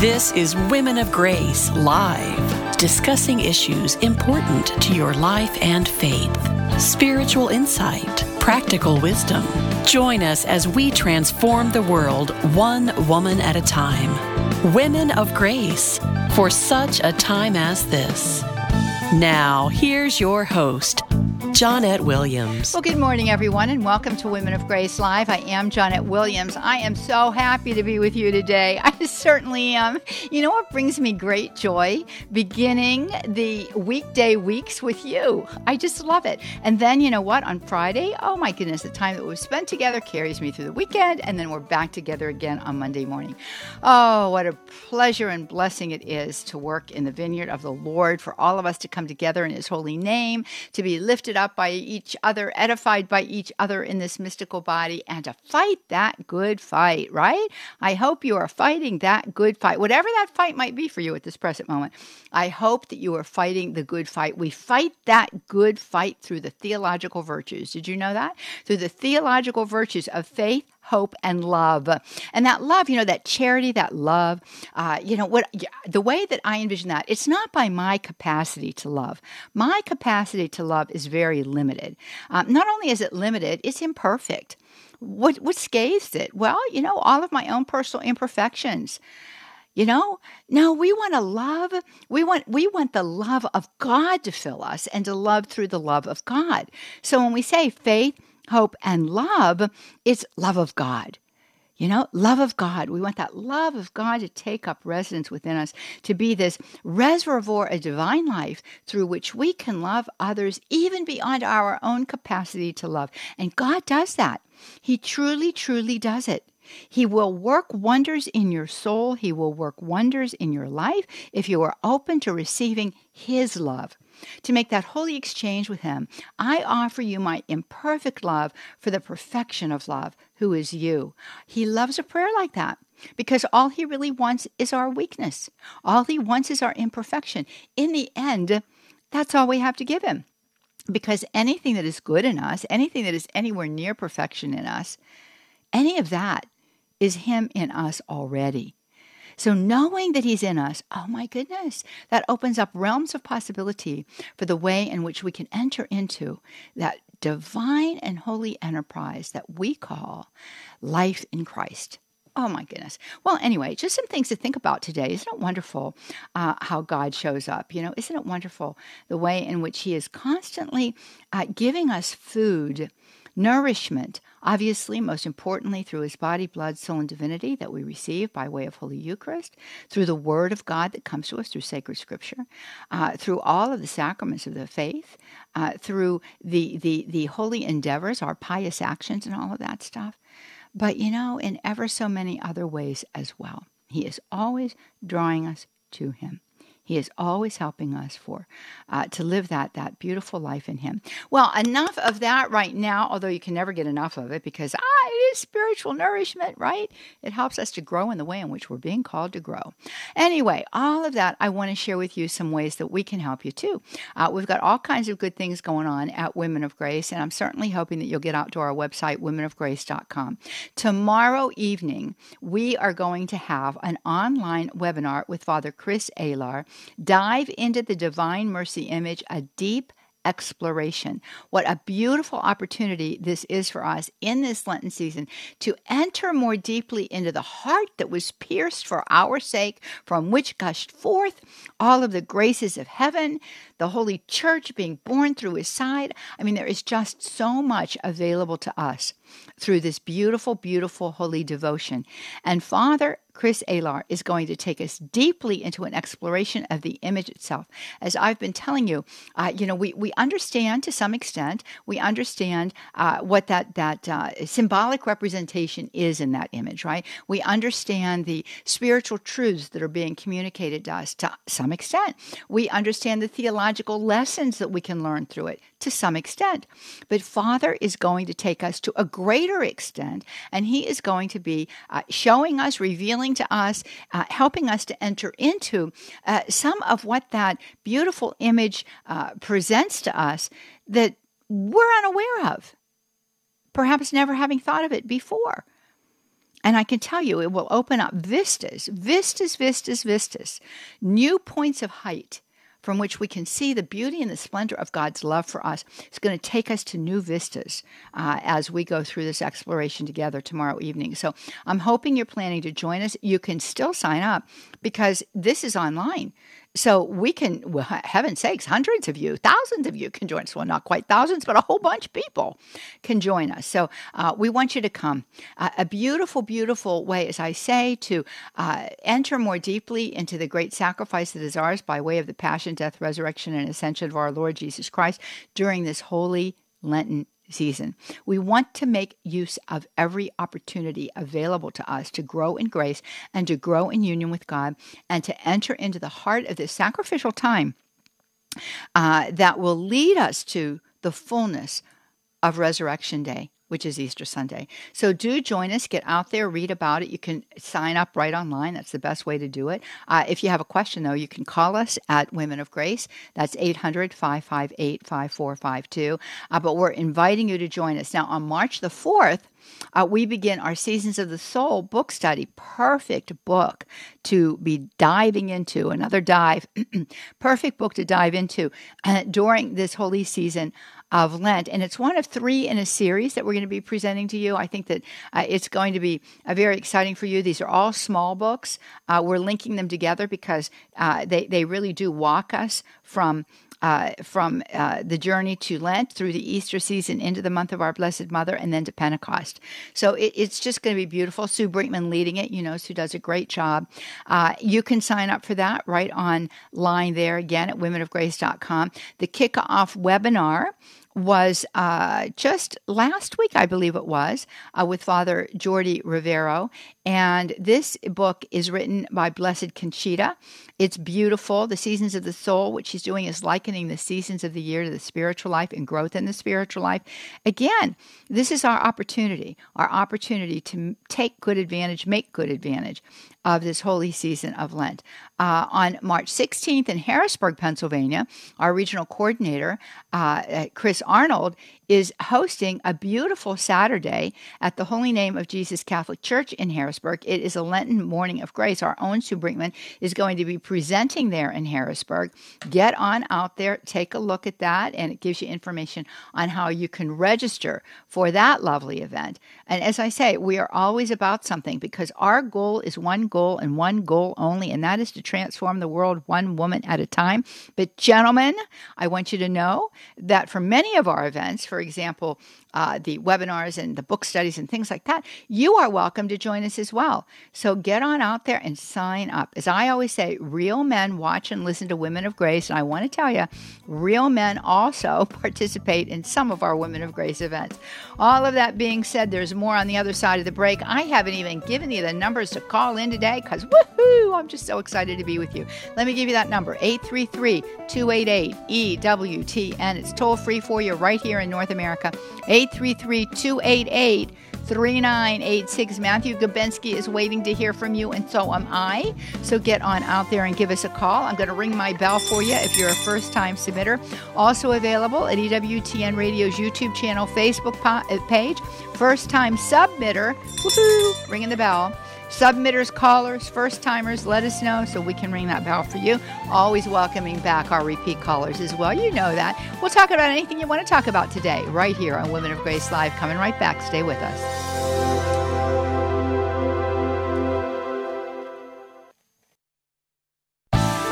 This is Women of Grace Live, discussing issues important to your life and faith, spiritual insight, practical wisdom. Join us as we transform the world one woman at a time. Women of Grace, for such a time as this. Now, here's your host, Johnnette Williams. Well, good morning, everyone, and welcome to Women of Grace Live. I am Johnnette Williams. I am so happy to be with you today. I certainly am. You know what brings me great joy? Beginning the weekday weeks with you. I just love it. And then, you know what? On Friday, oh my goodness, the time that we've spent together carries me through the weekend, and then we're back together again on Monday morning. Oh, what a pleasure and blessing it is to work in the vineyard of the Lord, for all of us to come together in His holy name, to be lifted up by each other, edified by each other in this mystical body, and to fight that good fight, right? I hope you are fighting that good fight, whatever that fight might be for you at this present moment. I hope that you are fighting the good fight. We fight that good fight through the theological virtues. Did you know that? Through the theological virtues of faith, hope, and love. And that love, you know, that charity, that love, uh, you know, what the way that I envision that, it's not by my capacity to love. My capacity to love is very limited. Um, not only is it limited, it's imperfect. What what scathes it? Well, you know, all of my own personal imperfections. You know, no, we want to love. We want we want the love of God to fill us and to love through the love of God. So when we say faith, hope, and love, it's love of God. You know, love of God. We want that love of God to take up residence within us, to be this reservoir of divine life through which we can love others even beyond our own capacity to love. And God does that. He truly, truly does it. He will work wonders in your soul. He will work wonders in your life if you are open to receiving His love. To make that holy exchange with Him, I offer you my imperfect love for the perfection of love, who is you. He loves a prayer like that because all He really wants is our weakness. All He wants is our imperfection. In the end, that's all we have to give Him. Because anything that is good in us, anything that is anywhere near perfection in us, any of that is Him in us already. So, knowing that He's in us, oh my goodness, that opens up realms of possibility for the way in which we can enter into that divine and holy enterprise that we call life in Christ. Oh my goodness. Well, anyway, just some things to think about today. Isn't it wonderful uh, how God shows up? You know, isn't it wonderful the way in which He is constantly uh, giving us food Nourishment, obviously, most importantly, through his body, blood, soul, and divinity that we receive by way of Holy Eucharist, through the Word of God that comes to us through sacred Scripture, uh, through all of the sacraments of the faith, uh, through the, the, the holy endeavors, our pious actions, and all of that stuff. But, you know, in ever so many other ways as well. He is always drawing us to Him. He is always helping us for uh, to live that that beautiful life in Him. Well, enough of that right now. Although you can never get enough of it because ah, it is spiritual nourishment, right? It helps us to grow in the way in which we're being called to grow. Anyway, all of that, I want to share with you some ways that we can help you too. Uh, we've got all kinds of good things going on at Women of Grace, and I'm certainly hoping that you'll get out to our website, womenofgrace.com. Tomorrow evening, we are going to have an online webinar with Father Chris Alar Dive into the divine mercy image, a deep exploration. What a beautiful opportunity this is for us in this Lenten season to enter more deeply into the heart that was pierced for our sake, from which gushed forth all of the graces of heaven, the Holy Church being born through his side. I mean, there is just so much available to us through this beautiful, beautiful holy devotion. And Father Chris Alar is going to take us deeply into an exploration of the image itself. As I've been telling you, uh, you know, we, we understand to some extent, we understand uh, what that, that uh, symbolic representation is in that image, right? We understand the spiritual truths that are being communicated to us to some extent. We understand the theological lessons that we can learn through it to some extent. But Father is going to take us to a greater extent, and He is going to be uh, showing us, revealing to us, uh, helping us to enter into uh, some of what that beautiful image uh, presents to us that we're unaware of, perhaps never having thought of it before. And I can tell you, it will open up vistas, vistas, vistas, vistas, new points of height from which we can see the beauty and the splendor of God's love for us. It's going to take us to new vistas uh, as we go through this exploration together tomorrow evening. So I'm hoping you're planning to join us. You can still sign up because this is online. So we can, well, heaven's sakes, hundreds of you, thousands of you can join us. Well, not quite thousands, but a whole bunch of people can join us. So uh, we want you to come. Uh, a beautiful, beautiful way, as I say, to uh, enter more deeply into the great sacrifice that is ours by way of the passion, death, resurrection, and ascension of our Lord Jesus Christ during this holy Lenten season. We want to make use of every opportunity available to us to grow in grace and to grow in union with God and to enter into the heart of this sacrificial time uh, that will lead us to the fullness of Resurrection Day which is Easter Sunday. So do join us, get out there, read about it. You can sign up right online. That's the best way to do it. Uh, if you have a question, though, you can call us at Women of Grace. That's 800 558 5452. Uh, but we're inviting you to join us. Now, on March the 4th, uh, we begin our Seasons of the Soul book study. Perfect book to be diving into, another dive. Perfect book to dive into uh, during this holy season of Lent. And it's one of three in a series that we're going to be presenting to you. I think that uh, it's going to be uh, very exciting for you. These are all small books. Uh, we're linking them together because uh, they, they really do walk us from. Uh, from uh, the journey to Lent through the Easter season into the month of our Blessed Mother and then to Pentecost. So it, it's just going to be beautiful. Sue Brinkman leading it, you know, Sue does a great job. Uh, you can sign up for that right online there again at womenofgrace.com. The kickoff webinar was uh, just last week, I believe it was, uh, with Father Jordi Rivero. And this book is written by Blessed Conchita. It's beautiful. The Seasons of the Soul, what she's doing is likening the seasons of the year to the spiritual life and growth in the spiritual life. Again, this is our opportunity, our opportunity to take good advantage, make good advantage of this holy season of Lent. Uh, on March 16th in Harrisburg, Pennsylvania, our regional coordinator, uh, Chris Arnold, is hosting a beautiful Saturday at the Holy Name of Jesus Catholic Church in Harrisburg. It is a Lenten morning of grace. Our own Sue Brinkman is going to be presenting there in Harrisburg. Get on out there, take a look at that, and it gives you information on how you can register for that lovely event. And as I say, we are always about something because our goal is one goal and one goal only, and that is to transform the world one woman at a time. But, gentlemen, I want you to know that for many of our events, for for example, uh, the webinars and the book studies and things like that, you are welcome to join us as well. So get on out there and sign up. As I always say, real men watch and listen to Women of Grace. And I want to tell you, real men also participate in some of our Women of Grace events. All of that being said, there's more on the other side of the break. I haven't even given you the numbers to call in today because woohoo, I'm just so excited to be with you. Let me give you that number 833 288 EWTN. It's toll free for you right here in North America. 833 288 3986. Matthew Gubensky is waiting to hear from you, and so am I. So get on out there and give us a call. I'm going to ring my bell for you if you're a first time submitter. Also available at EWTN Radio's YouTube channel, Facebook uh, page. First time submitter, woohoo, ringing the bell. Submitters, callers, first timers, let us know so we can ring that bell for you. Always welcoming back our repeat callers as well. You know that. We'll talk about anything you want to talk about today, right here on Women of Grace Live. Coming right back. Stay with us.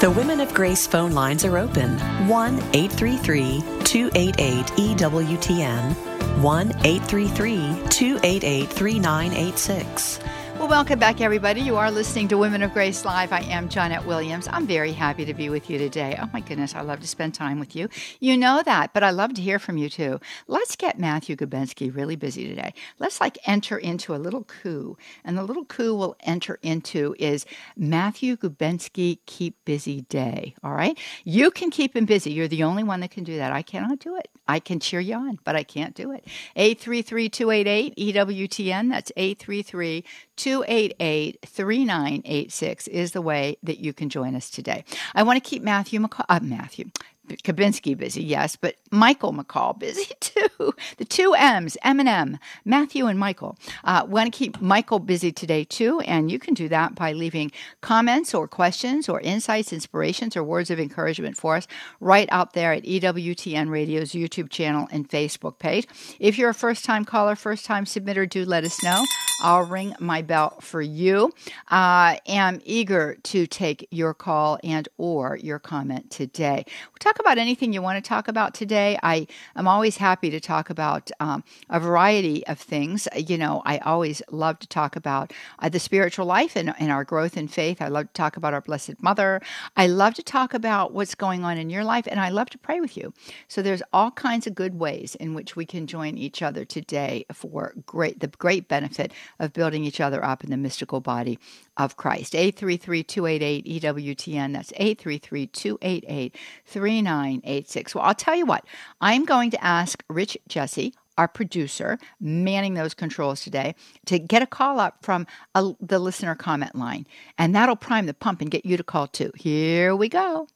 The Women of Grace phone lines are open 1 833 288 EWTN, 1 833 288 3986. Well, welcome back, everybody. You are listening to Women of Grace Live. I am Johnnette Williams. I'm very happy to be with you today. Oh, my goodness, I love to spend time with you. You know that, but I love to hear from you too. Let's get Matthew Gubensky really busy today. Let's like enter into a little coup. And the little coup we'll enter into is Matthew Gubensky Keep Busy Day. All right? You can keep him busy. You're the only one that can do that. I cannot do it. I can cheer you on, but I can't do it. 833 288 EWTN. That's 833 288 3986 is the way that you can join us today. I want to keep Matthew, McC- uh, Matthew, Kabinski busy, yes, but Michael McCall busy too. The two M's, M and M, Matthew and Michael. Uh, want to keep Michael busy today too, and you can do that by leaving comments or questions or insights, inspirations, or words of encouragement for us right out there at EWTN Radio's YouTube channel and Facebook page. If you're a first time caller, first time submitter, do let us know. I'll ring my bell for you. I uh, am eager to take your call and or your comment today. We'll talk about anything you want to talk about today. I am always happy to talk about um, a variety of things. You know, I always love to talk about uh, the spiritual life and, and our growth in faith. I love to talk about our Blessed Mother. I love to talk about what's going on in your life, and I love to pray with you. So there's all kinds of good ways in which we can join each other today for great the great benefit of building each other up in the mystical body of Christ. 833-288 EWTN. That's 833-288-3986. Well, I'll tell you what. I'm going to ask Rich Jesse, our producer, manning those controls today, to get a call up from a, the listener comment line. And that'll prime the pump and get you to call too. Here we go.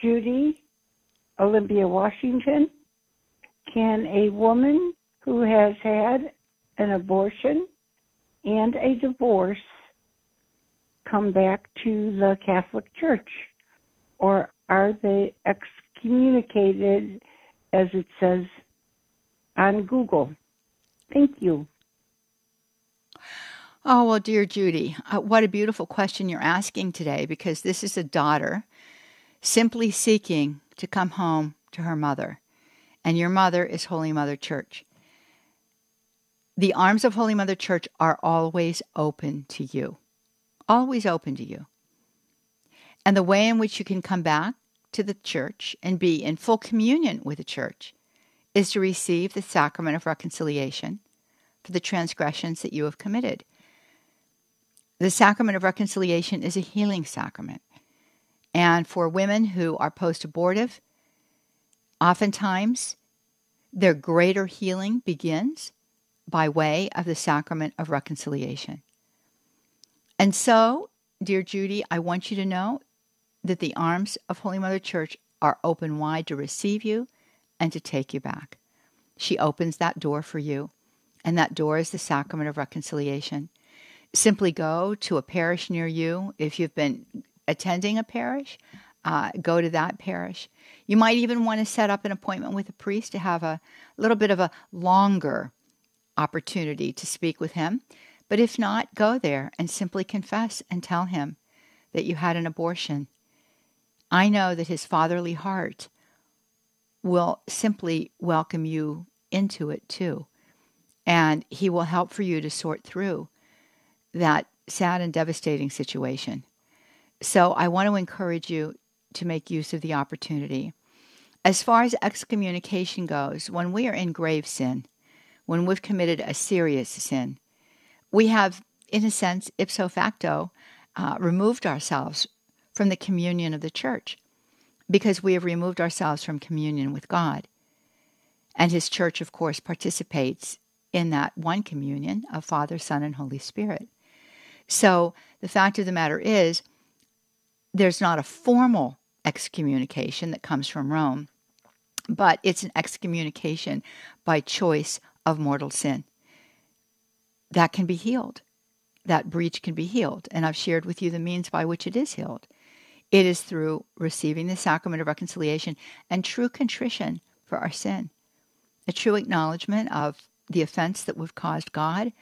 Judy, Olympia, Washington. Can a woman who has had an abortion and a divorce come back to the Catholic Church? Or are they excommunicated, as it says on Google? Thank you. Oh, well, dear Judy, uh, what a beautiful question you're asking today because this is a daughter simply seeking to come home to her mother. And your mother is Holy Mother Church. The arms of Holy Mother Church are always open to you, always open to you. And the way in which you can come back to the church and be in full communion with the church is to receive the sacrament of reconciliation for the transgressions that you have committed. The sacrament of reconciliation is a healing sacrament. And for women who are post abortive, oftentimes their greater healing begins by way of the sacrament of reconciliation. And so, dear Judy, I want you to know that the arms of Holy Mother Church are open wide to receive you and to take you back. She opens that door for you, and that door is the sacrament of reconciliation. Simply go to a parish near you. If you've been attending a parish, uh, go to that parish. You might even want to set up an appointment with a priest to have a little bit of a longer opportunity to speak with him. But if not, go there and simply confess and tell him that you had an abortion. I know that his fatherly heart will simply welcome you into it too. And he will help for you to sort through that sad and devastating situation. So I want to encourage you to make use of the opportunity. As far as excommunication goes, when we are in grave sin, when we've committed a serious sin. We have, in a sense, ipso facto, uh, removed ourselves from the communion of the church because we have removed ourselves from communion with God. And His church, of course, participates in that one communion of Father, Son, and Holy Spirit. So the fact of the matter is, there's not a formal excommunication that comes from Rome, but it's an excommunication by choice of mortal sin. That can be healed. That breach can be healed. And I've shared with you the means by which it is healed. It is through receiving the sacrament of reconciliation and true contrition for our sin, a true acknowledgement of the offense that we've caused God,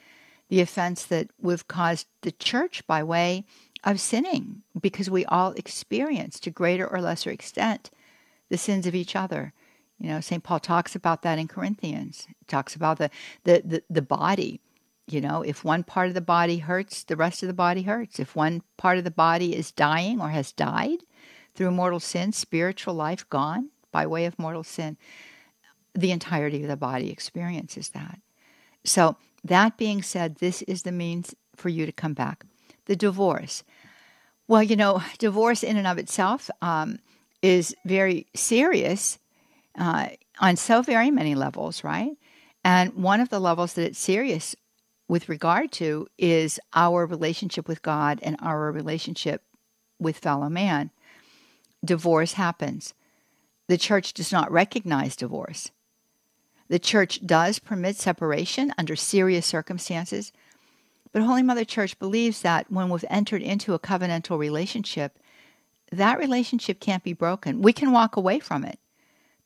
the offense that we've caused the church by way of sinning, because we all experience to greater or lesser extent the sins of each other. You know, St. Paul talks about that in Corinthians. He talks about the, the, the, the body. You know, if one part of the body hurts, the rest of the body hurts. If one part of the body is dying or has died through mortal sin, spiritual life gone by way of mortal sin, the entirety of the body experiences that. So, that being said, this is the means for you to come back. The divorce. Well, you know, divorce in and of itself um, is very serious uh, on so very many levels, right? And one of the levels that it's serious with regard to is our relationship with God and our relationship with fellow man. divorce happens. The church does not recognize divorce. The church does permit separation under serious circumstances, but Holy Mother Church believes that when we've entered into a covenantal relationship, that relationship can't be broken. We can walk away from it,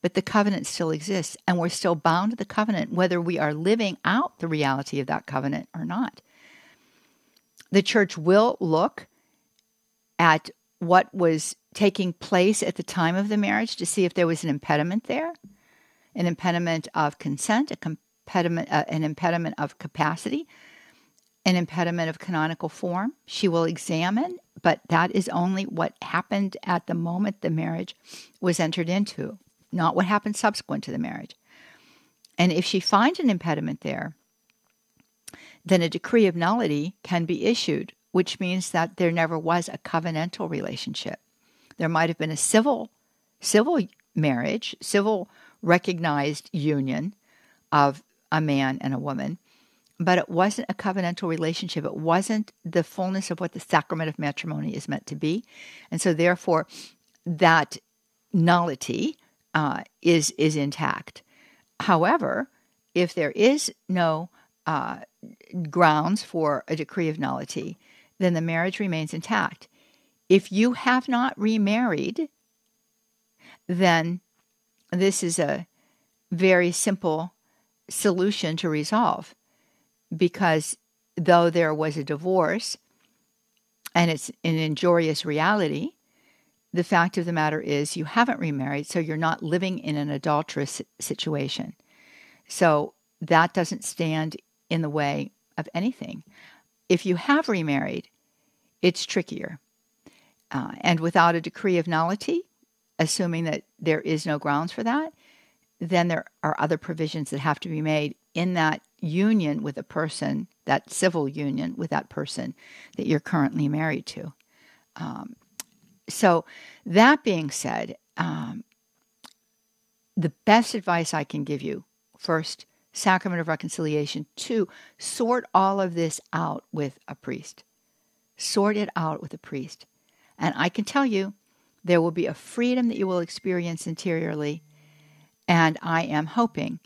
but the covenant still exists, and we're still bound to the covenant whether we are living out the reality of that covenant or not. The church will look at what was taking place at the time of the marriage to see if there was an impediment there, an impediment of consent, impediment, uh, an impediment of capacity, an impediment of canonical form. She will examine, but that is only what happened at the moment the marriage was entered into, not what happened subsequent to the marriage. And if she finds an impediment there, then a decree of nullity can be issued which means that there never was a covenantal relationship. There might have been a civil civil marriage, civil recognized union of a man and a woman, but it wasn't a covenantal relationship. It wasn't the fullness of what the sacrament of matrimony is meant to be. And so therefore that nullity uh, is is intact. However, if there is no uh, grounds for a decree of nullity, then the marriage remains intact. If you have not remarried, then this is a very simple solution to resolve because though there was a divorce and it's an injurious reality, the fact of the matter is you haven't remarried, so you're not living in an adulterous situation. So that doesn't stand in the way of anything. If you have remarried, it's trickier. Uh, and without a decree of nullity, assuming that there is no grounds for that, then there are other provisions that have to be made in that union with a person, that civil union with that person that you're currently married to. Um, so, that being said, um, the best advice I can give you first, sacrament of reconciliation. Two, sort all of this out with a priest. Sort it out with a priest. And I can tell you, there will be a freedom that you will experience interiorly. And I am hoping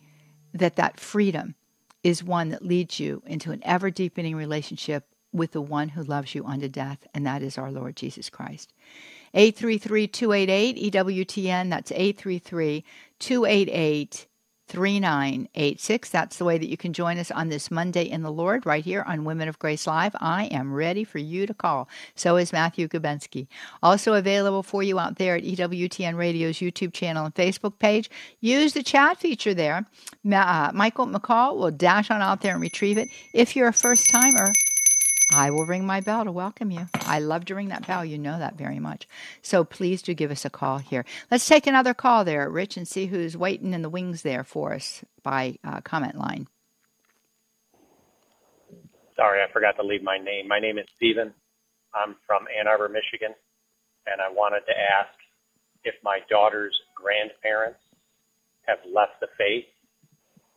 that that freedom is one that leads you into an ever deepening relationship with the one who loves you unto death, and that is our Lord Jesus Christ. 833 288 EWTN, that's 833 288 3986. That's the way that you can join us on this Monday in the Lord right here on Women of Grace Live. I am ready for you to call. So is Matthew Gubensky. Also available for you out there at EWTN Radio's YouTube channel and Facebook page. Use the chat feature there. Uh, Michael McCall will dash on out there and retrieve it. If you're a first timer, I will ring my bell to welcome you. I love to ring that bell. You know that very much. So please do give us a call here. Let's take another call there, Rich, and see who's waiting in the wings there for us by uh, comment line. Sorry, I forgot to leave my name. My name is Stephen. I'm from Ann Arbor, Michigan, and I wanted to ask if my daughter's grandparents have left the faith,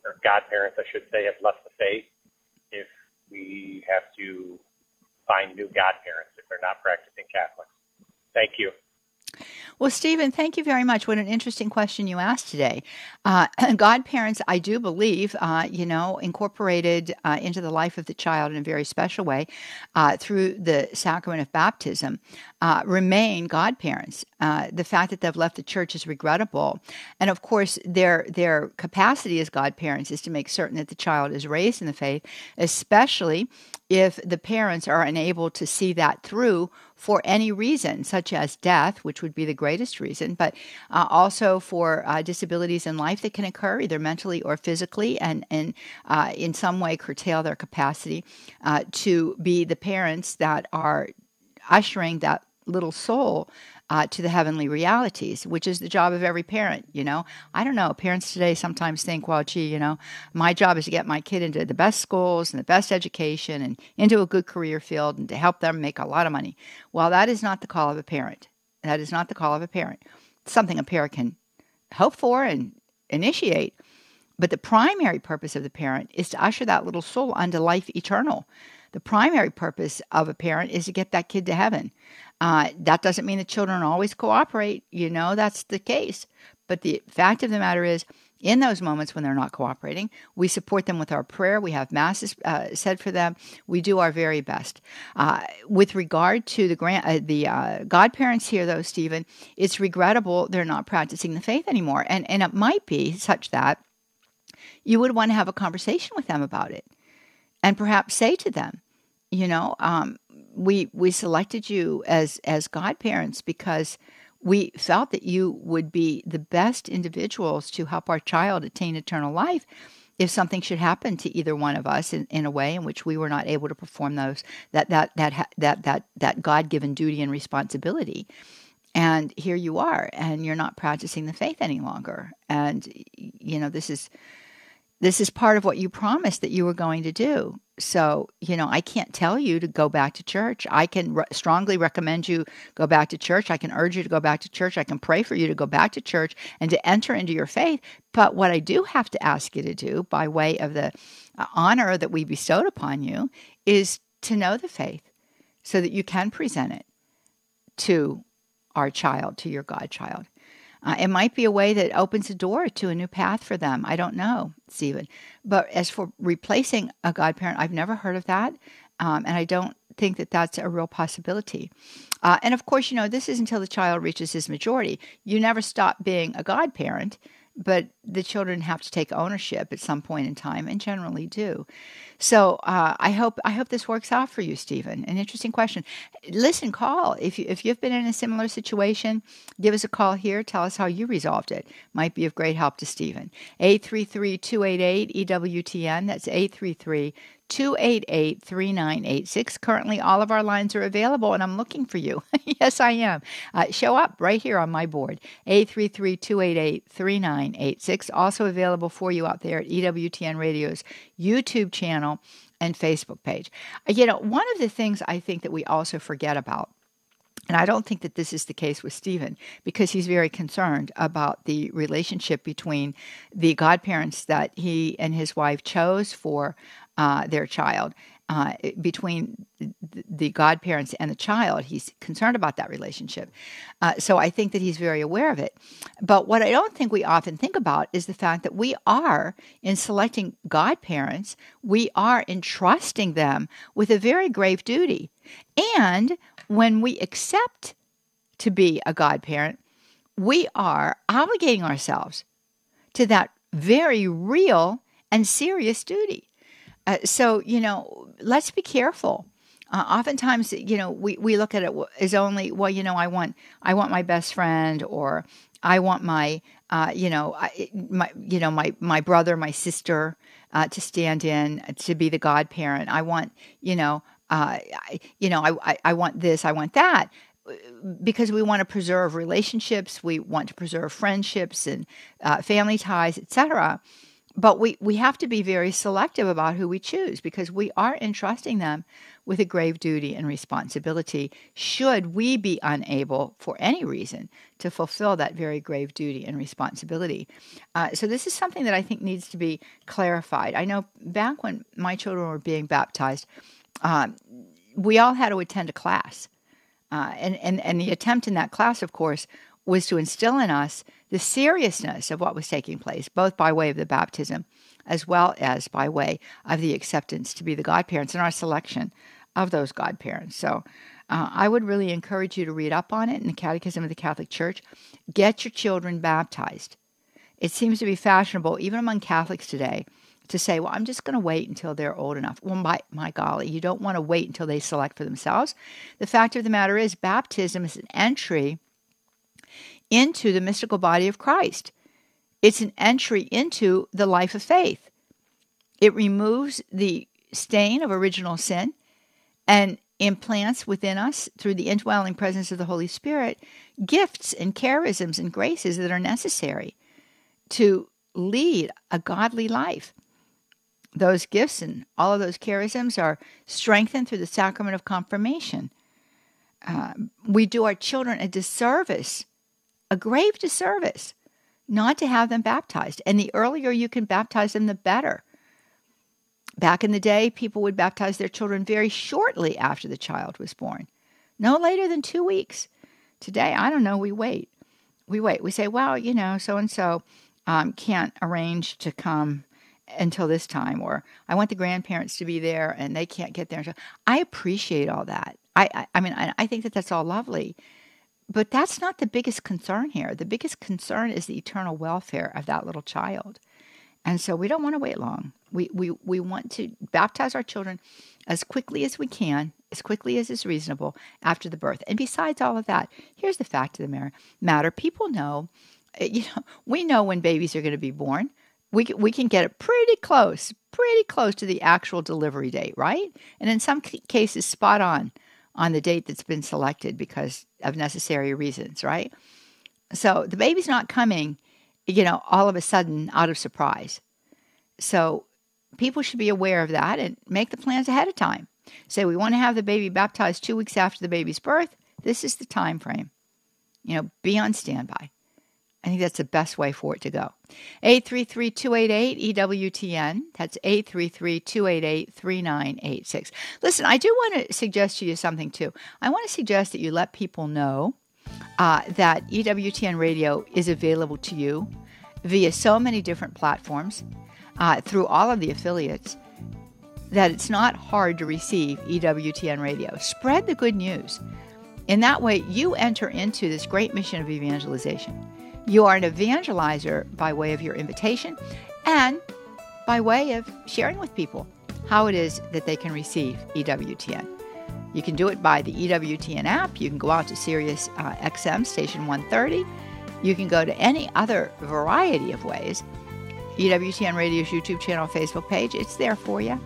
or godparents, I should say, have left the faith, we have to find new godparents if they're not practicing Catholics. Thank you. Well, Stephen, thank you very much. What an interesting question you asked today. Uh, godparents, I do believe, uh, you know, incorporated uh, into the life of the child in a very special way uh, through the sacrament of baptism, uh, remain godparents. Uh, the fact that they've left the church is regrettable, and of course, their their capacity as godparents is to make certain that the child is raised in the faith, especially if the parents are unable to see that through for any reason, such as death, which would be the greatest reason, but uh, also for uh, disabilities in life that can occur either mentally or physically, and, and uh, in some way curtail their capacity uh, to be the parents that are ushering that little soul uh, to the heavenly realities, which is the job of every parent. You know, I don't know. Parents today sometimes think, well, gee, you know, my job is to get my kid into the best schools and the best education and into a good career field and to help them make a lot of money. Well, that is not the call of a parent. That is not the call of a parent. It's something a parent can hope for and initiate. But the primary purpose of the parent is to usher that little soul unto life eternal The primary purpose of a parent is to get that kid to heaven. Uh, that doesn't mean the children always cooperate. You know, that's the case. But the fact of the matter is, in those moments when they're not cooperating. We support them with our prayer. We have masses uh, said for them. We do our very best. Uh, with regard to the grand, uh, the uh, godparents here, though, Stephen, it's regrettable they're not practicing the faith anymore, and and it might be such that you would want to have a conversation with them about it, and perhaps say to them, you know, um, we we selected you as as godparents because we felt that you would be the best individuals to help our child attain eternal life if something should happen to either one of us in, in a way in which we were not able to perform those that that that that that that God-given duty and responsibility. And here you are and you're not practicing the faith any longer. And you know this is this is part of what you promised that you were going to do. So, you know, I can't tell you to go back to church. I can re- strongly recommend you go back to church. I can urge you to go back to church. I can pray for you to go back to church and to enter into your faith. But what I do have to ask you to do, by way of the uh, honor that we bestowed upon you, is to know the faith so that you can present it to our child, to your godchild. Uh, it might be a way that opens a door to a new path for them. I don't know, Stephen. But as for replacing a godparent, I've never heard of that. Um, and I don't think that that's a real possibility. Uh, and of course, you know, this is until the child reaches his majority. You never stop being a godparent but the children have to take ownership at some point in time and generally do. So uh, i hope i hope this works out for you stephen. An interesting question. Listen call. If, you, if you've been in a similar situation give us a call here. Tell us how you resolved it. Might be of great help to stephen. 833-288-ewtn that's 833 288 3986. Currently, all of our lines are available, and I'm looking for you. yes, I am. Uh, show up right here on my board, 833 288 3986. Also available for you out there at EWTN Radio's YouTube channel and Facebook page. Uh, you know, one of the things I think that we also forget about and I don't think that this is the case with Stephen because he's very concerned about the relationship between the godparents that he and his wife chose for uh, their child. Uh, between the godparents and the child, he's concerned about that relationship. Uh, so I think that he's very aware of it. But what I don't think we often think about is the fact that we are, in selecting godparents, we are entrusting them with a very grave duty. And when we accept to be a godparent, we are obligating ourselves to that very real and serious duty. Uh, so, you know, let's be careful. Uh, oftentimes, you know, we, we look at it as only, well, you know, I want I want my best friend, or I want my, uh, you know, I, my, you know, my my brother, my sister, uh, to stand in to be the godparent. I want, you know, uh, I, you know, I, I I want this, I want that because we want to preserve relationships, we want to preserve friendships and uh, family ties, etc but we, we have to be very selective about who we choose because we are entrusting them with a grave duty and responsibility should we be unable for any reason to fulfill that very grave duty and responsibility. Uh, so this is something that i think needs to be clarified. I know back when my children were being baptized um, we all had to attend a class. Uh, and, and, and the attempt in that class of course was to instill in us the seriousness of what was taking place, both by way of the baptism as well as by way of the acceptance to be the godparents and our selection of those godparents. So uh, I would really encourage you to read up on it in the Catechism of the Catholic Church. Get your children baptized. It seems to be fashionable, even among Catholics today, to say, well, I'm just going to wait until they're old enough. Well, my, my golly, you don't want to wait until they select for themselves. The fact of the matter is, baptism is an entry into the mystical body of Christ. It's an entry into the life of faith. It removes the stain of original sin and implants within us, through the indwelling presence of the Holy Spirit, gifts and charisms and graces that are necessary to lead a godly life. Those gifts and all of those charisms are strengthened through the sacrament of confirmation. Uh, we do our children a disservice a grave disservice not to have them baptized. And the earlier you can baptize them, the better. Back in the day, people would baptize their children very shortly after the child was born, no later than two weeks. Today, I don't know, we wait. We wait. We say, well, you know, so and so can't arrange to come until this time, or I want the grandparents to be there and they can't get there. Until... I appreciate all that. I, I, I mean, I, I think that that's all lovely. But that's not the biggest concern here. The biggest concern is the eternal welfare of that little child. And so we don't want to wait long. We, we, we want to baptize our children as quickly as we can, as quickly as is reasonable after the birth. And besides all of that, here's the fact of the matter people know, eh, you know, we know when babies are going to be born. We, we can get it pretty close, pretty close to the actual delivery date, right? And in some cases, spot on on the date that's been selected because of necessary reasons, right? So the baby's not coming, you know, all of a sudden out of surprise. So people should be aware of that and make the plans ahead of time. Say we want to have the baby baptized two weeks after the baby's birth. This is the time frame. You know, be on standby. I think that's the best way for it to go. 833 288 EWTN. That's 833 288 3986. Listen, I do want to suggest to you something too. I want to suggest that you let people know uh, that EWTN radio is available to you via so many different platforms uh, through all of the affiliates that it's not hard to receive EWTN radio. Spread the good news. In that way, you enter into this great mission of evangelization. You are an evangelizer by way of your invitation and by way of sharing with people how it is that they can receive EWTN. You can do it by the EWTN app. You can go out to Sirius uh, XM station 130. You can go to any other variety of ways. EWTN Radio's YouTube channel, Facebook page, it's there for you.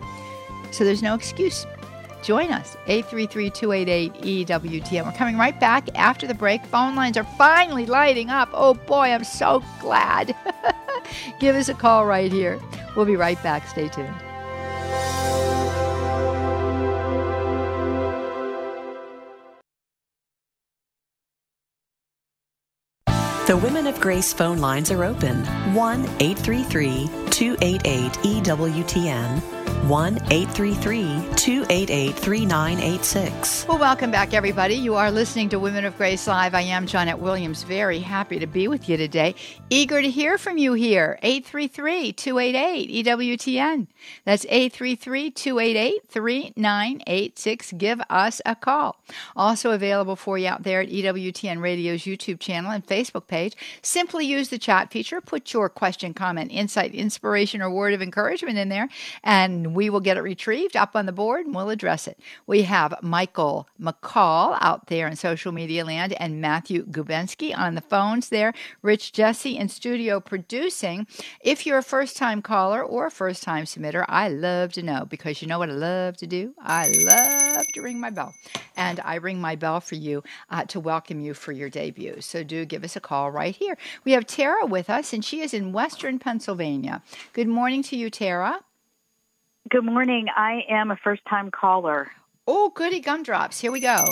So there's no excuse. Join us, 833-288-EWTN. We're coming right back after the break. Phone lines are finally lighting up. Oh boy, I'm so glad. Give us a call right here. We'll be right back. Stay tuned. The Women of Grace phone lines are open 1 833 288 EWTN 1 833 288 3986. Well, welcome back, everybody. You are listening to Women of Grace Live. I am Johnnette Williams. Very happy to be with you today. Eager to hear from you here. 833 288 EWTN. That's 833 288 3986. Give us a call. Also available for you out there at EWTN Radio's YouTube channel and Facebook page. Simply use the chat feature. Put your question, comment, insight, inspiration, or word of encouragement in there, and we will get it retrieved up on the board and we'll address it. We have Michael McCall out there in social media land and Matthew Gubensky on the phones there. Rich Jesse in studio producing. If you're a first time caller or a first time submitter, I love to know because you know what I love to do? I love to ring my bell. And I ring my bell for you uh, to welcome you for your debut. So do give us a call right here. We have Tara with us, and she is in Western Pennsylvania. Good morning to you, Tara. Good morning. I am a first time caller. Oh, goody gumdrops. Here we go.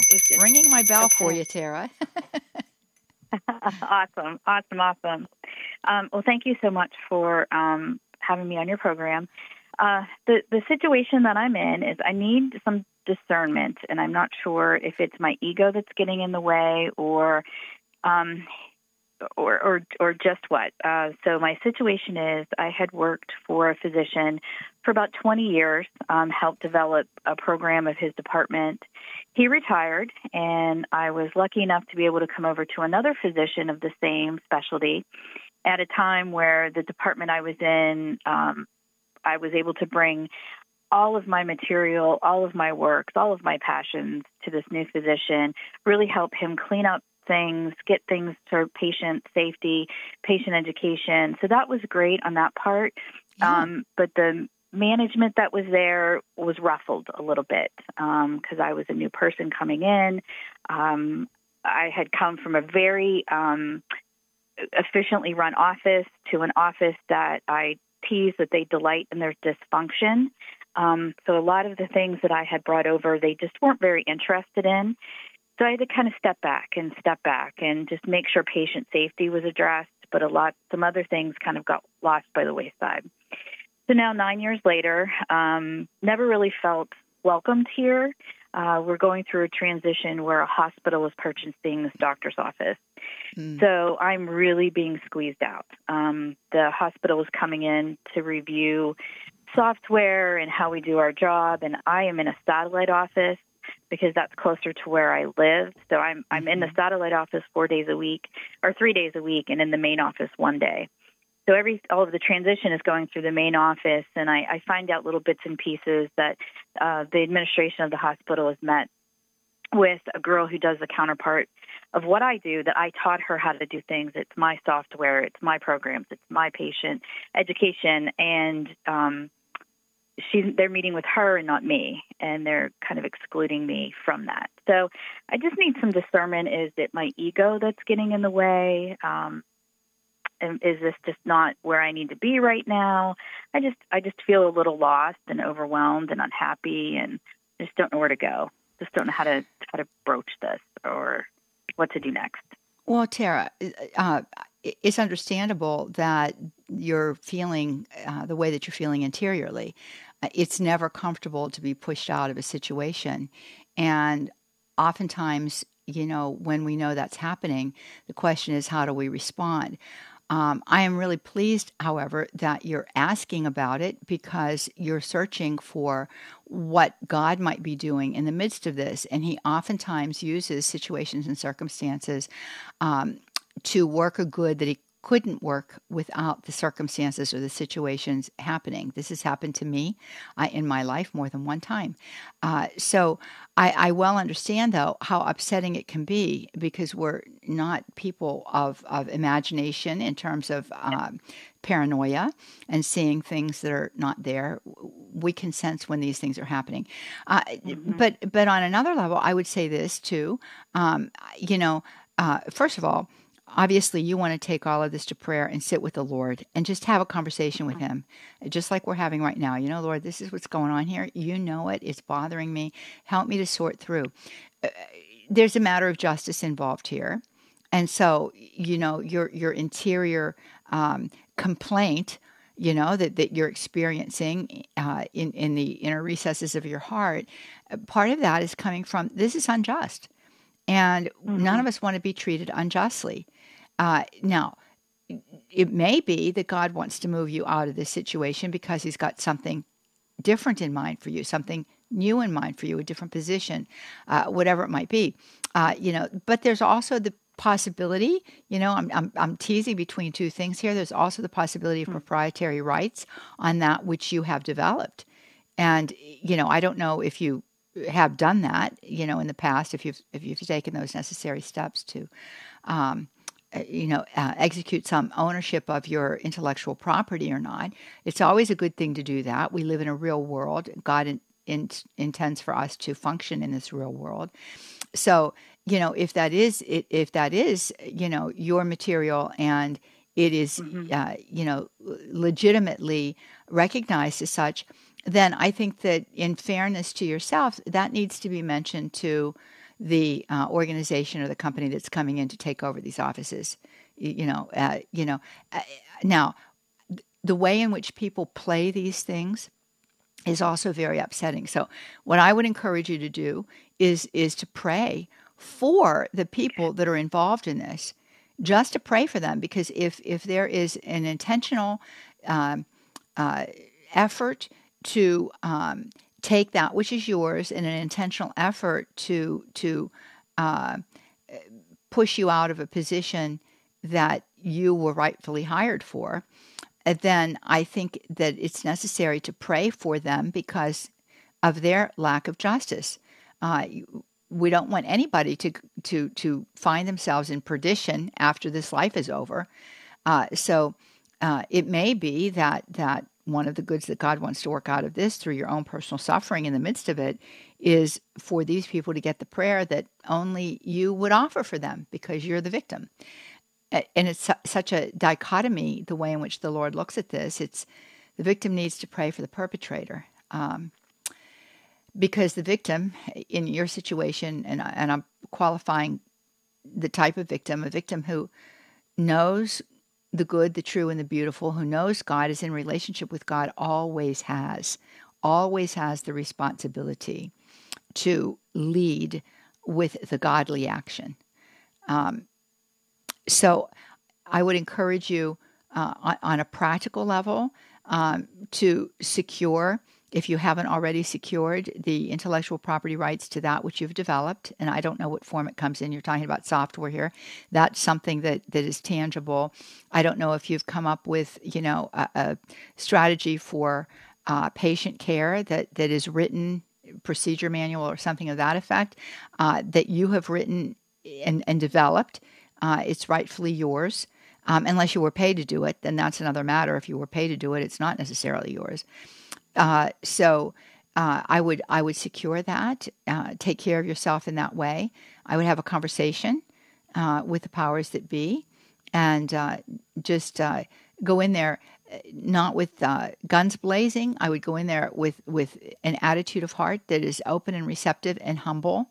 Ringing my bell okay. for you, Tara. awesome. Awesome. Awesome. Um, well, thank you so much for um, having me on your program. Uh, the, the situation that I'm in is I need some discernment, and I'm not sure if it's my ego that's getting in the way or um, or or or just what. Uh, so my situation is, I had worked for a physician for about 20 years, um, helped develop a program of his department. He retired, and I was lucky enough to be able to come over to another physician of the same specialty at a time where the department I was in, um, I was able to bring all of my material, all of my works, all of my passions to this new physician, really help him clean up things, get things to patient safety, patient education. So that was great on that part. Yeah. Um, but the management that was there was ruffled a little bit because um, I was a new person coming in. Um, I had come from a very um, efficiently run office to an office that I tease that they delight in their dysfunction. Um, so a lot of the things that I had brought over, they just weren't very interested in. So I had to kind of step back and step back and just make sure patient safety was addressed, but a lot some other things kind of got lost by the wayside. So now, nine years later, um, never really felt welcomed here. Uh, we're going through a transition where a hospital is purchasing this doctor's office. Mm. So I'm really being squeezed out. Um, the hospital is coming in to review software and how we do our job, and I am in a satellite office because that's closer to where I live. So I'm I'm in the mm-hmm. satellite office four days a week or three days a week, and in the main office one day. So every all of the transition is going through the main office, and I, I find out little bits and pieces that uh, the administration of the hospital has met with a girl who does the counterpart of what I do. That I taught her how to do things. It's my software, it's my programs, it's my patient education, and um, she's they're meeting with her and not me and they're kind of excluding me from that. So i just need some discernment. Is it my ego that's getting in the way? Um and is this just not where i need to be right now? I just i just feel a little lost and overwhelmed and unhappy and just don't know where to go. Just don't know how to how to broach this or what to do next. Well tara uh, it's understandable that you're feeling uh, the way that you're feeling interiorly it's never comfortable to be pushed out of a situation. And oftentimes, you know, when we know that's happening, the question is how do we respond? Um, I am really pleased, however, that you're asking about it because you're searching for what God might be doing in the midst of this. And He oftentimes uses situations and circumstances um, to work a good that He couldn't work without the circumstances or the situations happening. This has happened to me uh, in my life more than one time. Uh, so I, I, well understand, though, how upsetting it can be because we're not people of, of imagination in terms of um, paranoia and seeing things that are not there. We can sense when these things are happening. Uh, mm-hmm. But but on another level, I would say this too. Um, you know, uh, first of all obviously you want to take all of this to prayer and sit with the Lord and just have a conversation with Him, just like we're having right now. You know, Lord, this is what's going on here. You know it. It's bothering me. Help me to sort through. Uh, there's a matter of justice involved here. And so, you know, your your interior um, complaint, you know, that, that you're experiencing uh, in, in the inner recesses of your heart, uh, part of that is coming from this is unjust. And mm-hmm. none of us want to be treated unjustly. Uh, now, it may be that God wants to move you out of this situation because He's got something different in mind for you, something new in mind for you, a different position, uh, whatever it might be. Uh, you know, but there's also the possibility. You know, I'm, I'm I'm teasing between two things here. There's also the possibility of hmm. proprietary rights on that which you have developed, and you know, I don't know if you have done that. You know, in the past, if you've if you've taken those necessary steps to. Um, you know, uh, execute some ownership of your intellectual property or not. It's always a good thing to do that. We live in a real world. God in, in, intends for us to function in this real world. So, you know, if that is if that is, you know, your material and it is, mm-hmm. uh, you know, legitimately recognized as such, then I think that in fairness to yourself, that needs to be mentioned to the uh, organization or the company that's coming in to take over these offices. You, you know, uh, you know. Uh, now, the way in which people play these things is also very upsetting. So, what I would encourage you to do is is to pray for the people that are involved in this, just to pray for them, because if if there is an intentional um, uh, effort to um, take that which is yours in an intentional effort to to uh, push you out of a position that you were rightfully hired for, uh, then I think that it's necessary to pray for them because of their lack of justice. Uh, we don't want anybody to to to find themselves in perdition after this life is over. Uh, so uh, it may be that that one of the goods that God wants to work out of this through your own personal suffering in the midst of it is for these people to get the prayer that only you would offer for them because you're the victim. And it's such a dichotomy the way in which the Lord looks at this. It's the victim needs to pray for the perpetrator. Um, because the victim in your situation, and, and I'm qualifying the type of victim, a victim who knows the good, the true, and the beautiful, who knows God, is in relationship with God, always has, always has the responsibility to lead with the godly action. Um, so I would encourage you uh, on, on, a practical level um, to secure if you haven't already secured the intellectual property rights to that which you've developed, and I don't know what form it comes in, you're talking about software here, that's something that, that is tangible. I don't know if you've come up with, you know, a, a strategy for uh, patient care that, that is written, procedure manual or something of that effect, uh, that you have written and, and developed. Uh, it's rightfully yours. Um, unless you were paid to do it, then that's another matter. If you were paid to do it, it's not necessarily yours. Uh, so uh, I would I would secure that. Uh, take care of yourself in that way. I would have a conversation uh, with the powers that be, and uh, just uh, go in there not with guns blazing. I would go in there with with an attitude of heart that is open and receptive and humble.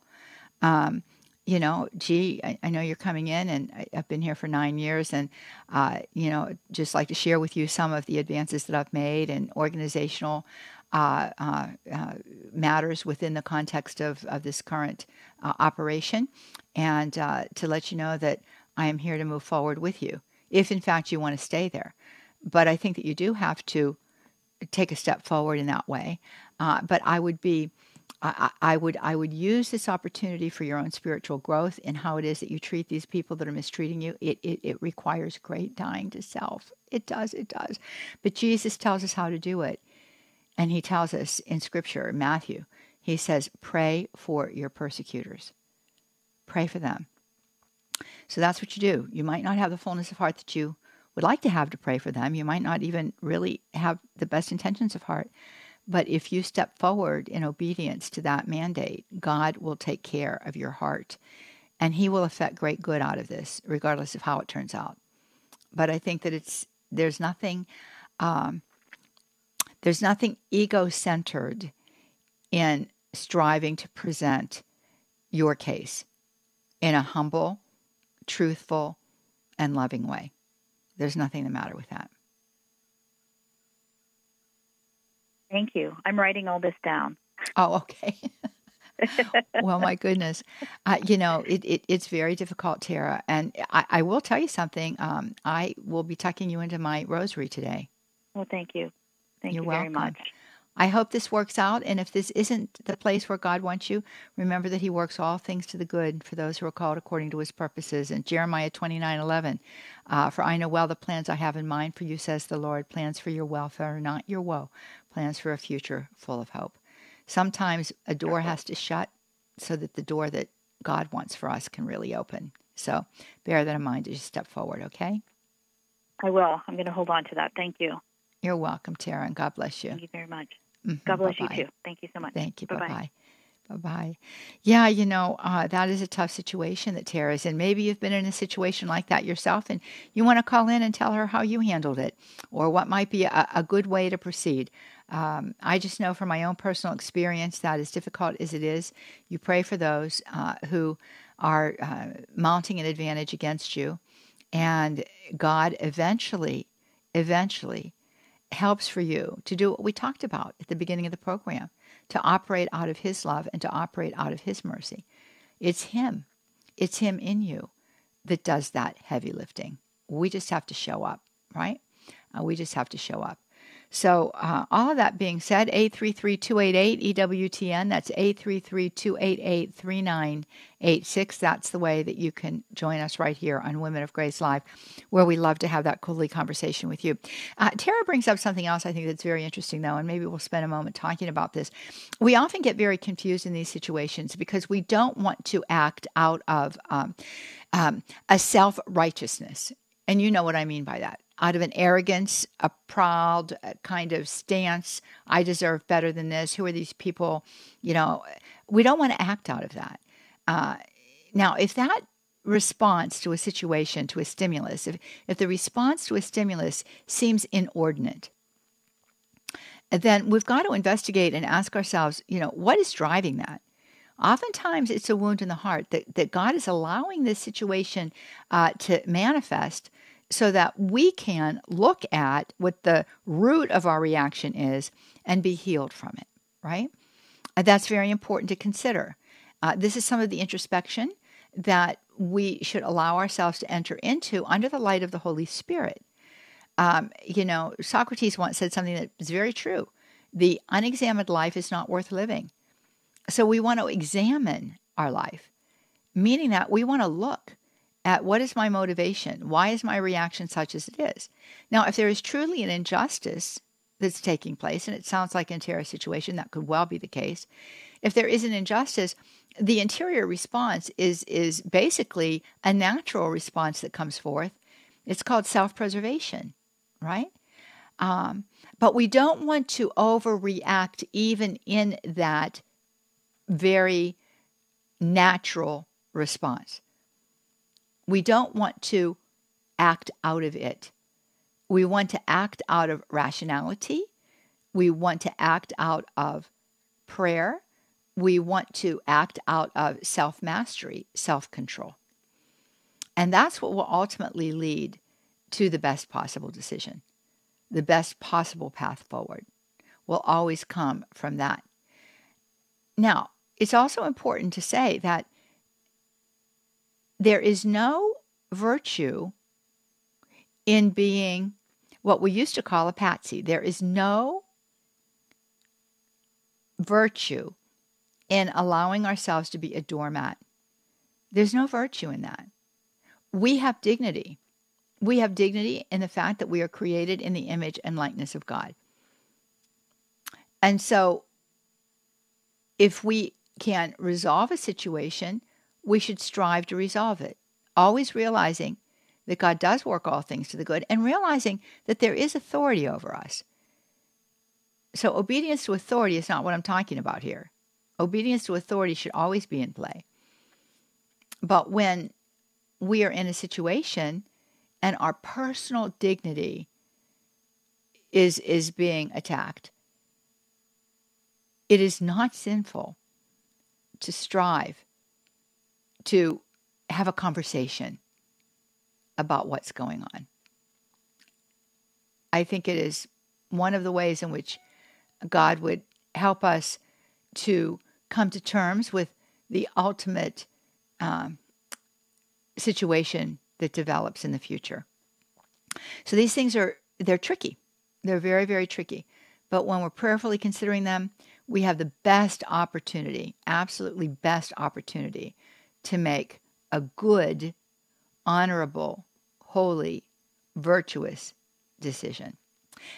Um, you know, gee, I, I, know you're coming in, and I, have been here for nine years, and uh, you know, just like to share with you some of the advances that I've made and organizational uh, uh, uh matters within the context of of this current uh, operation, and uh, to let you know that I am here to move forward with you, if in fact you want to stay there. But I think that you do have to take a step forward in that way. but I would be I, I, would I would use this opportunity for your own spiritual growth in how it is that you treat these people that are mistreating you. It, it it requires great dying to self. It does, it does. But Jesus tells us how to do it. And he tells us in scripture, Matthew, he says, pray for your persecutors. Pray for them. So that's what you do. You might not have the fullness of heart that you would like to have to pray for them. You might not even really have the best intentions of heart. But if you step forward in obedience to that mandate, God will take care of your heart and He will effect great good out of this, regardless of how it turns out. But I think that it's there's nothing um, there's nothing ego centered in striving to present your case in a humble, truthful, and loving way. There's nothing the matter with that. Thank you. I'm writing all this down. Oh, okay. well, my goodness, uh, you know it, it, it's very difficult, Tara. And I, I will tell you something. Um, I will be tucking you into my rosary today. Well, thank you. Thank You're you welcome. very much. I hope this works out. And if this isn't the place where God wants you, remember that He works all things to the good for those who are called according to His purposes. And Jeremiah twenty nine eleven, uh, for I know well the plans I have in mind for you, says the Lord, plans for your welfare, not your woe, plans for a future full of hope. Sometimes a door has to shut so that the door that God wants for us can really open. So bear that in mind as you step forward, okay? I will. I'm going to hold on to that. Thank you. You're welcome, Tara, and God bless you. Thank you very much. Mm-hmm. God bless Bye-bye. you too. Thank you so much. Thank you. Bye bye. Bye bye. Yeah, you know, uh, that is a tough situation that Tara's in. Maybe you've been in a situation like that yourself and you want to call in and tell her how you handled it or what might be a, a good way to proceed. Um, I just know from my own personal experience that as difficult as it is, you pray for those uh, who are uh, mounting an advantage against you. And God eventually, eventually helps for you to do what we talked about at the beginning of the program to operate out of His love and to operate out of His mercy. It's Him, it's Him in you that does that heavy lifting. We just have to show up, right? Uh, we just have to show up. So, uh, all of that being said, 833 288 EWTN, that's 833 288 3986. That's the way that you can join us right here on Women of Grace Live, where we love to have that coolly conversation with you. Uh, Tara brings up something else I think that's very interesting, though, and maybe we'll spend a moment talking about this. We often get very confused in these situations because we don't want to act out of um, um, a self righteousness. And you know what I mean by that out of an arrogance, a proud kind of stance. I deserve better than this. Who are these people? You know, we don't want to act out of that. Uh, now, if that response to a situation, to a stimulus, if, if the response to a stimulus seems inordinate, then we've got to investigate and ask ourselves, you know, what is driving that? Oftentimes, it's a wound in the heart that, that God is allowing this situation uh, to manifest so that we can look at what the root of our reaction is and be healed from it, right? Uh, that's very important to consider. Uh, this is some of the introspection that we should allow ourselves to enter into under the light of the Holy Spirit. Um, you know, Socrates once said something that is very true the unexamined life is not worth living. So we want to examine our life, meaning that we want to look at what is my motivation? Why is my reaction such as it is? Now, if there is truly an injustice that's taking place, and it sounds like in Tara's situation that could well be the case, if there is an injustice, the interior response is is basically a natural response that comes forth. It's called self-preservation, right? Um, but we don't want to overreact even in that very natural response. We don't want to act out of it. We want to act out of rationality. We want to act out of prayer. We want to act out of self mastery, self control. And that's what will ultimately lead to the best possible decision. The best possible path forward will always come from that. Now, it's also important to say that there is no virtue in being what we used to call a patsy. There is no virtue in allowing ourselves to be a doormat. There's no virtue in that. We have dignity. We have dignity in the fact that we are created in the image and likeness of God. And so, if we can resolve a situation, we should strive to resolve it, always realizing that God does work all things to the good and realizing that there is authority over us. So, obedience to authority is not what I'm talking about here. Obedience to authority should always be in play. But when we are in a situation and our personal dignity is, is being attacked, it is not sinful to strive to have a conversation about what's going on. I think it is one of the ways in which God would help us to come to terms with the ultimate um, situation that develops in the future. So these things are they're tricky. They're very very tricky. But when we're prayerfully considering them, we have the best opportunity, absolutely best opportunity to make a good, honorable, holy, virtuous decision.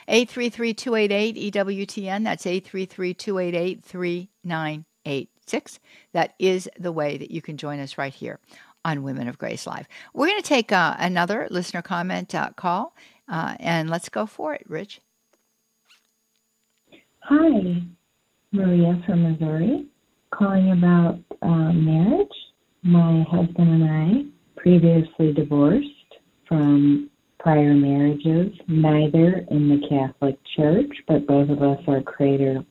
833-288 EWTN, that's 833-288-3986. That is the way that you can join us right here on Women of Grace Live. We're going to take uh, another listener comment uh, call, uh, and let's go for it, Rich. Hi, Maria from Missouri, calling about uh, marriage. My husband and I previously divorced from prior marriages, neither in the Catholic Church, but both of us are cradle,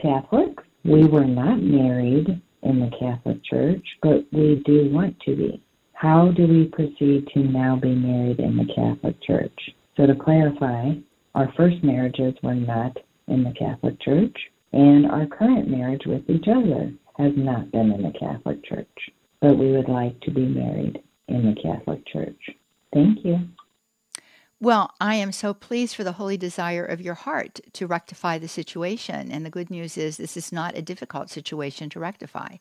Catholics. We were not married in the Catholic Church, but we do want to be. How do we proceed to now be married in the Catholic Church? So, to clarify, our first marriages were not in the Catholic Church, and our current marriage with each other has not been in the Catholic Church, but we would like to be married in the Catholic Church. Thank you. Well, I am so pleased for the holy desire of your heart to rectify the situation. And the good news is this is not a difficult situation to rectify.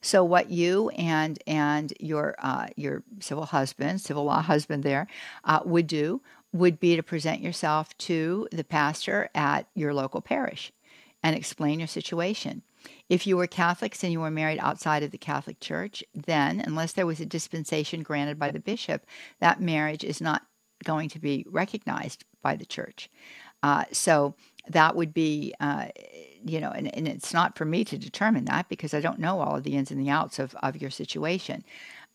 So what you and and your uh, your civil husband, civil law husband there, uh, would do would be to present yourself to the pastor at your local parish and explain your situation. If you were Catholics and you were married outside of the Catholic Church, then, unless there was a dispensation granted by the bishop, that marriage is not going to be recognized by the church. Uh, so that would be, uh, you know, and, and, it's not for me to determine that because I don't know all of the ins and the outs of, of your situation.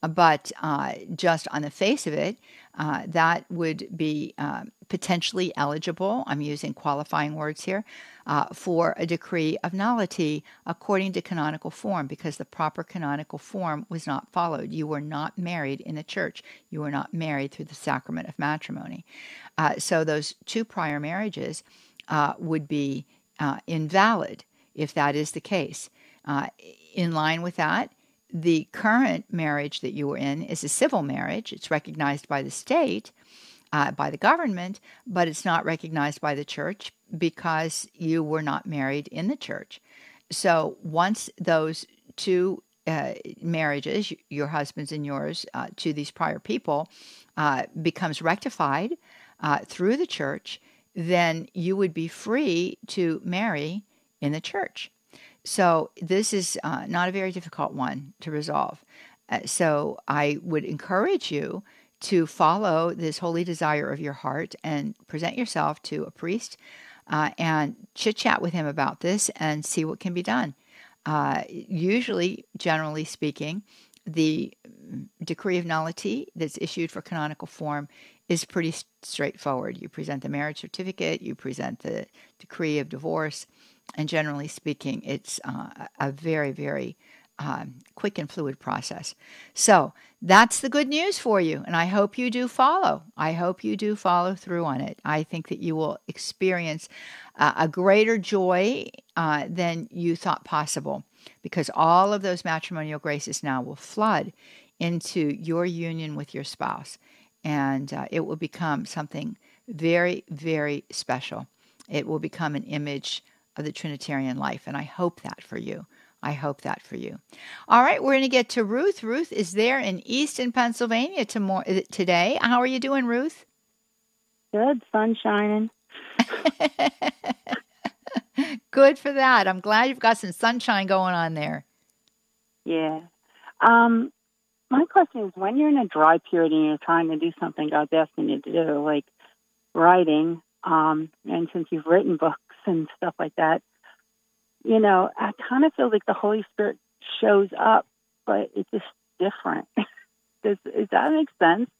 But uh, just on the face of it, uh, that would be um, potentially eligible, I'm using qualifying words here, uh, for a decree of nullity according to canonical form because the proper canonical form was not followed. You were not married in the church, you were not married through the sacrament of matrimony. Uh, so those two prior marriages uh, would be uh, invalid if that is the case. Uh, in line with that, the current marriage that you were in is a civil marriage. It's recognized by the state, uh, by the government, but it's not recognized by the church because you were not married in the church. So once those two uh, marriages, your husband's and yours, uh, to these prior people, uh, becomes rectified uh, through the church, then you would be free to marry in the church. So this is uh, not a very difficult one to resolve. So I would encourage you to follow this holy desire of your heart and present yourself to a priest uh, and chit chat with him about this and see what can be done. Uh, usually, generally speaking, the decree of nullity that's issued for canonical form is pretty straightforward. You present the marriage certificate, you present the decree of divorce, and generally speaking, it's uh, a very, very um, quick and fluid process. So that's the good news for you, and I hope you do follow. I hope you do follow through on it. I think that you will experience uh, a greater joy uh, than you thought possible because all of those matrimonial graces now will flood into your union with your spouse, and uh, it will become something very, very special. It will become an image of the Trinitarian life. And I hope that for you. I hope that for you. All right, we're going to get to Ruth. Ruth is there in Easton, Pennsylvania uh, today. How are you doing, Ruth? Good, sun shining. Good for that. I'm glad you've got some sunshine going on there. Yeah. Um, my question is when you're in a dry period and you're trying to do something God's asking you to do, like writing, um, and since you've written books, and stuff like that, you know, I kind of feel like the Holy Spirit shows up, but it's just different. does, does that make sense?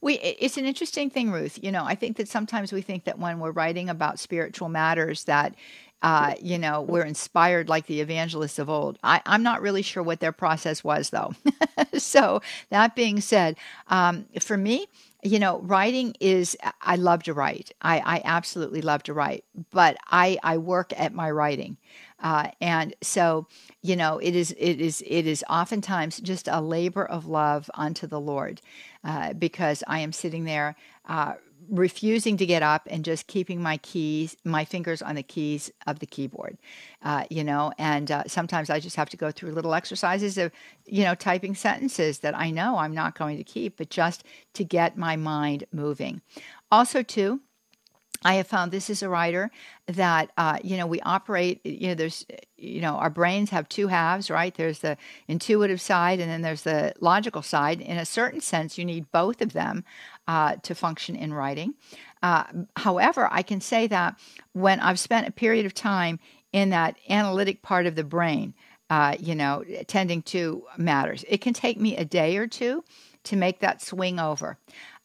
We it's an interesting thing, Ruth. You know, I think that sometimes we think that when we're writing about spiritual matters that uh, you know, we're inspired like the evangelists of old. I, am not really sure what their process was, though. so, that being said, um, for me, you know, writing is, I love to write. I, I absolutely love to write, but I, I work at my writing. Uh, and so, you know, it is, it is, it is oftentimes just a labor of love unto the Lord uh, because I am sitting there uh, refusing to get up and just keeping my keys, my fingers on the keys of the keyboard, uh, you know. And uh, sometimes I just have to go through little exercises of, you know, typing sentences that I know I'm not going to keep, but just to get my mind moving. Also, too, I have found this is a writer that uh, you know we operate. You know, there's you know our brains have two halves, right? There's the intuitive side, and then there's the logical side. In a certain sense, you need both of them uh, to function in writing. Uh, however, I can say that when I've spent a period of time in that analytic part of the brain, uh, you know, tending to matters, it can take me a day or two to make that swing over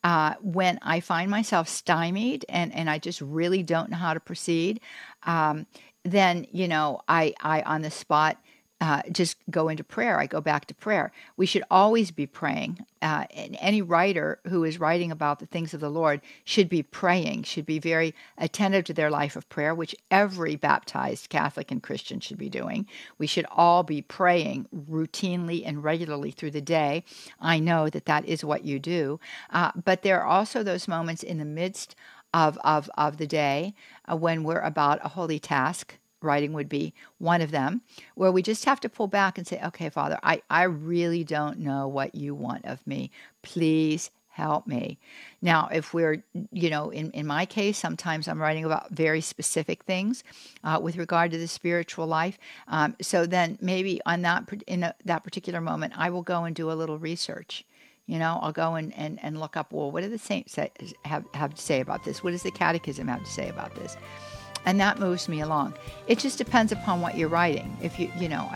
uh, when I find myself stymied and, and I just really don't know how to proceed, um, then, you know, I, I on the spot uh, just go into prayer. I go back to prayer. We should always be praying. Uh, and any writer who is writing about the things of the Lord should be praying, should be very attentive to their life of prayer, which every baptized Catholic and Christian should be doing. We should all be praying routinely and regularly through the day. I know that that is what you do. Uh, but there are also those moments in the midst of, of, of the day uh, when we're about a holy task writing would be one of them, where we just have to pull back and say, okay, Father, I, I really don't know what you want of me. Please help me. Now, if we're, you know, in, in my case, sometimes I'm writing about very specific things uh, with regard to the spiritual life. Um, so then maybe on that, in a, that particular moment, I will go and do a little research. You know, I'll go and, and, and look up, well, what do the saints have, have to say about this? What does the catechism have to say about this? And that moves me along. It just depends upon what you're writing. If you, you know,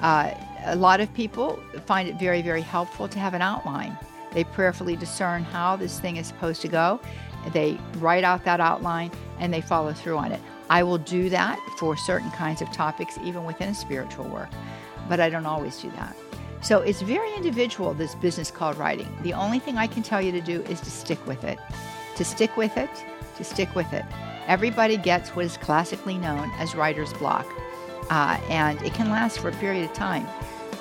uh, a lot of people find it very, very helpful to have an outline. They prayerfully discern how this thing is supposed to go, they write out that outline, and they follow through on it. I will do that for certain kinds of topics, even within a spiritual work, but I don't always do that. So it's very individual, this business called writing. The only thing I can tell you to do is to stick with it. To stick with it, to stick with it. Everybody gets what is classically known as writer's block, uh, and it can last for a period of time.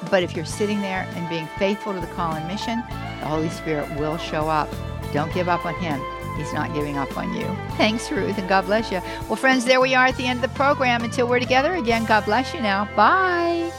But if you're sitting there and being faithful to the call and mission, the Holy Spirit will show up. Don't give up on Him. He's not giving up on you. Thanks, Ruth, and God bless you. Well, friends, there we are at the end of the program. Until we're together again, God bless you now. Bye.